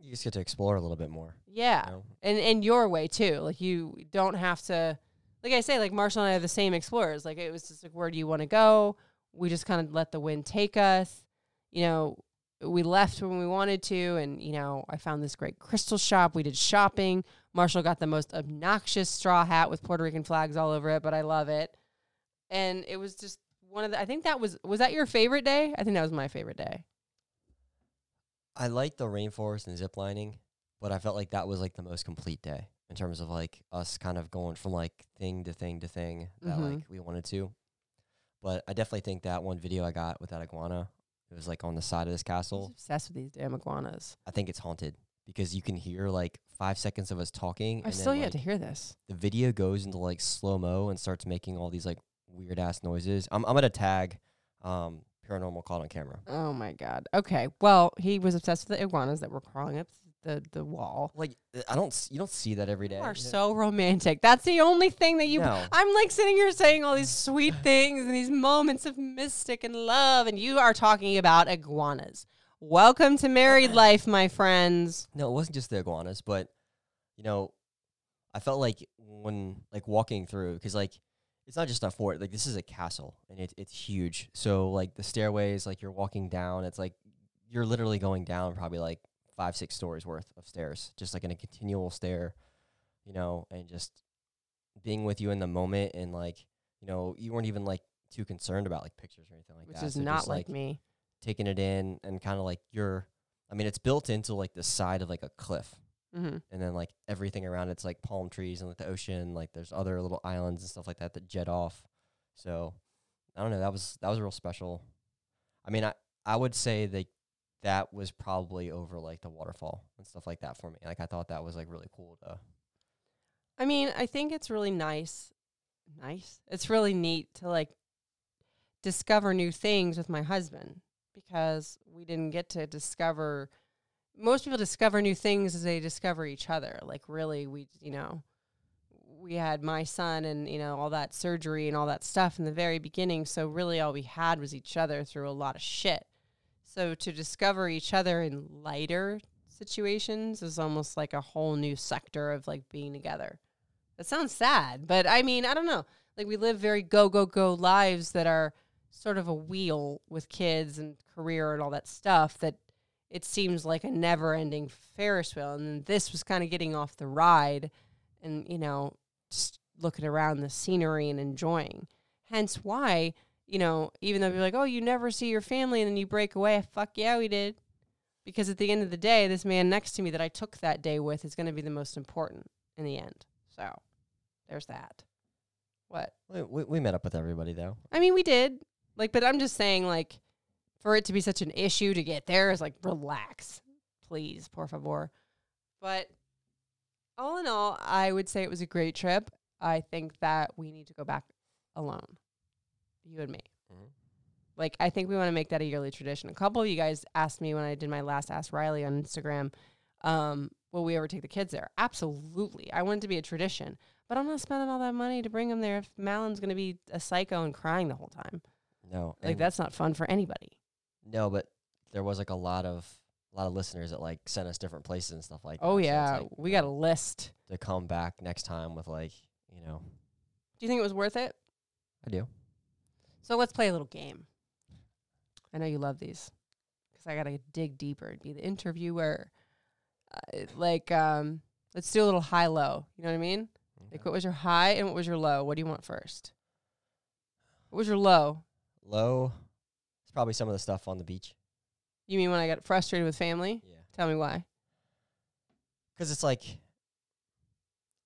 S7: You just get to explore a little bit more.
S6: Yeah
S7: You know?
S6: and and your way too. Like you don't have to, like I say, like Marshall and I are the same explorers. Like it was just like, where do you want to go? We just kind of let the wind take us. You know, we left when we wanted to, and you know, I found this great crystal shop. We did shopping. Marshall got the most obnoxious straw hat with Puerto Rican flags all over it, but I love it. And it was just one of the. I think that was was that your favorite day? I think that was my favorite day.
S7: I liked the rainforest and zip lining, but I felt like that was like the most complete day in terms of like us kind of going from like thing to thing to thing that
S6: Mhm.
S7: like we wanted to. But I definitely think that one video I got with that iguana, it was like on the side of this
S6: I
S7: castle.
S6: obsessed with these damn iguanas.
S7: I think it's haunted because you can hear like five seconds of us talking.
S6: I've
S7: and
S6: still
S7: then,
S6: yet
S7: like,
S6: to hear this.
S7: the video goes into like slow mo and starts making all these like weird ass noises. I'm I'm gonna tag um paranormal caught on camera.
S6: Oh my god. Okay. Well, he was obsessed with the iguanas that were crawling up the the wall.
S7: Like I don't s- you don't see that every day.
S6: You are so romantic. That's the only thing that you.
S7: No.
S6: I'm like sitting here saying all these sweet things and these moments of mystic and love, and you are talking about iguanas. Welcome to married life, my friends.
S7: No, it wasn't just the iguanas, but you know, I felt like when like walking through because like it's not just a fort. Like this is a castle and it's it's huge. So like the stairways, like you're walking down, it's like you're literally going down probably like five six stories worth of stairs, just like in a continual stair, you know, and just being with you in the moment and like you know you weren't even like too concerned about like pictures or anything like that.
S6: Which
S7: that.
S6: is
S7: So
S6: not
S7: just,
S6: like me.
S7: taking it in and kind of like you're. I mean, it's built into like the side of like a cliff
S6: hmm
S7: and then like everything around it's like palm trees and like the ocean like there's other little islands and stuff like that that jet off so i don't know that was that was real special i mean i i would say that that was probably over like the waterfall and stuff like that for me like i thought that was like really cool to
S6: I mean, I think it's really nice. Nice. It's really neat to like discover new things with my husband because we didn't get to discover most people discover new things as they discover each other. Like really we, you know, we had my son and, you know, all that surgery and all that stuff in the very beginning, so really all we had was each other through a lot of shit. So to discover each other in lighter situations is almost like a whole new sector of like being together. That sounds sad, but I mean, I don't know. Like we live very go go go lives that are sort of a wheel with kids and career and all that stuff that it seems like a never ending Ferris wheel. And this was kind of getting off the ride and, you know, just looking around the scenery and enjoying. Hence why, you know, even though you're like, oh, you never see your family and then you break away, fuck yeah, we did. Because at the end of the day, this man next to me that I took that day with is going to be the most important in the end. So there's that. What?
S7: we, we, we met up with everybody though
S6: I mean, we did. Like, but I'm just saying, like, for it to be such an issue to get there is like, relax, please, por favor. But all in all, I would say it was a great trip. I think that we need to go back alone, you and me.
S7: Mhm.
S6: Like, I think we want to make that a yearly tradition. A couple of you guys asked me when I did my last Ask Riley on Instagram, um, will we ever take the kids there? Absolutely. I want it to be a tradition, but I'm not spending all that money to bring them there if Malin's going to be a psycho and crying the whole time.
S7: No,
S6: Like, that's not fun for anybody.
S7: no, but there was like a lot of a lot of listeners that like sent us different places and stuff like that.
S6: Oh,
S7: so
S6: yeah.
S7: like,
S6: we got a list.
S7: to come back next time with like you know
S6: Do you think it was worth it?
S7: I do.
S6: So let's play a little game. I know you love these because I got to dig deeper and be the interviewer. Uh, like, um, let's do a little high low. You know what I mean? Like, what was your high and what was your low? What do you want first? What was your low?
S7: Low. It's probably some of the stuff on the beach.
S6: You mean when I got frustrated with family?
S7: Yeah.
S6: Tell me why.
S7: Because it's like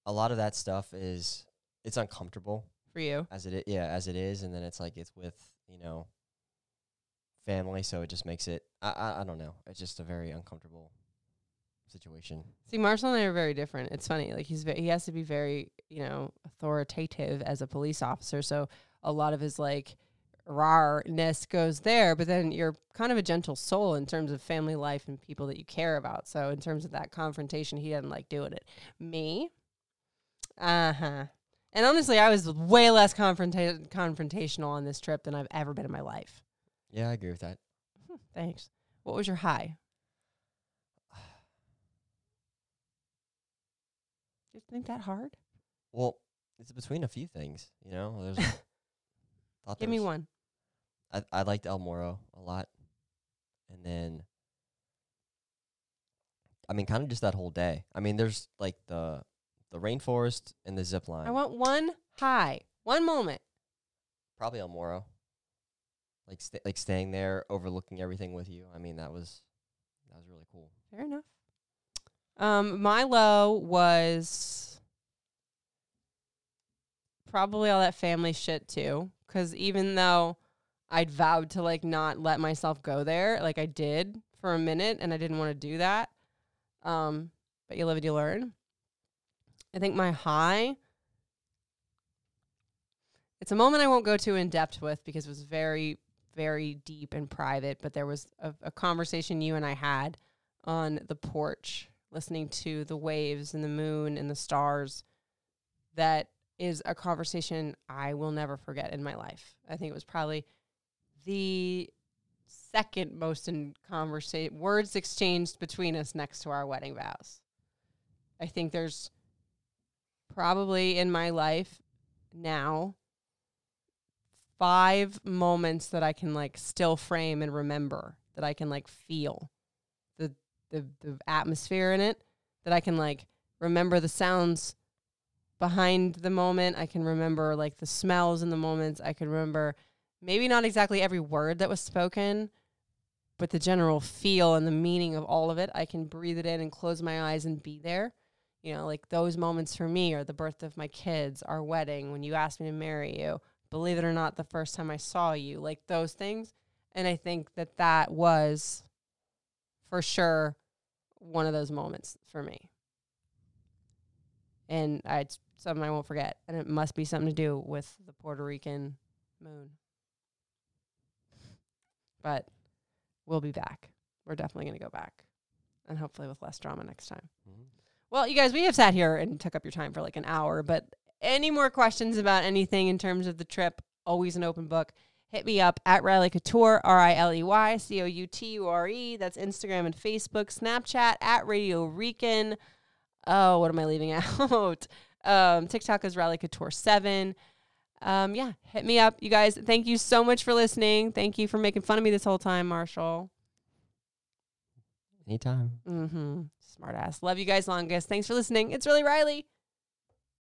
S7: a lot of that stuff is it's uncomfortable
S6: For you.
S7: as it yeah as it is, and then it's like it's with you know family, so it just makes it I I, I don't know. It's just a very uncomfortable situation.
S6: See, Marshall and I are very different. It's funny. Like he's ve- he has to be very, you know, authoritative as a police officer. So a lot of his like rareness goes there, but then you're kind of a gentle soul in terms of family life and people that you care about. So in terms of that confrontation, he doesn't like doing it. Me, uh huh. And honestly, I was way less confronta- confrontational on this trip than I've ever been in my life.
S7: Yeah, I agree with that.
S6: Hmm, thanks. What was your high? You think that hard?
S7: Well, it's between a few things, you know. There's
S6: Give
S7: there
S6: me one.
S7: I I liked El Morro a lot, and then I mean, kind of just that whole day. I mean, there's like the the rainforest and the zip line.
S6: I want one high, one moment.
S7: probably El Morro. Like sta like staying there, overlooking everything with you. I mean, that was that was really cool.
S6: Fair enough. Um, my low was probably all that family shit too. Because even though I'd vowed to like not let myself go there, like I did for a minute, and I didn't want to do that. Um, but you live and you learn. I think my high. It's a moment I won't go too in depth with because it was very, very deep and private. But there was a, a conversation you and I had on the porch, listening to the waves and the moon and the stars. That is a conversation I will never forget in my life. I think it was probably the second most in conversation words exchanged between us next to our wedding vows. I think there's probably in my life now five moments that I can like still frame and remember that I can like feel the the the atmosphere in it that I can like remember the sounds behind the moment. I can remember like the smells in the moments. I can remember maybe not exactly every word that was spoken, but the general feel and the meaning of all of it. I can breathe it in and close my eyes and be there. You know, like those moments for me are the birth of my kids, our wedding, when you asked me to marry you, believe it or not, the first time I saw you, like those things. And I think that that was for sure one of those moments for me. And I, it's something I won't forget. And it must be something to do with the Puerto Rican moon. But we'll be back. We're definitely going to go back. And hopefully with less drama next time.
S7: Mhm.
S6: Well, you guys, we have sat here and took up your time for like an hour, but any more questions about anything in terms of the trip, always an open book. Hit me up at Riley Couture, R I L E Y C O U T U R E. That's Instagram and Facebook. Snapchat at Radio Rican. Oh, what am I leaving out? um, TikTok is Riley Couture 7. Um, yeah, hit me up. You guys, thank you so much for listening. Thank you for making fun of me this whole time, Marshall.
S7: Anytime.
S6: Mm-hmm. Smart ass. Love you guys longest. Thanks for listening. It's really Riley.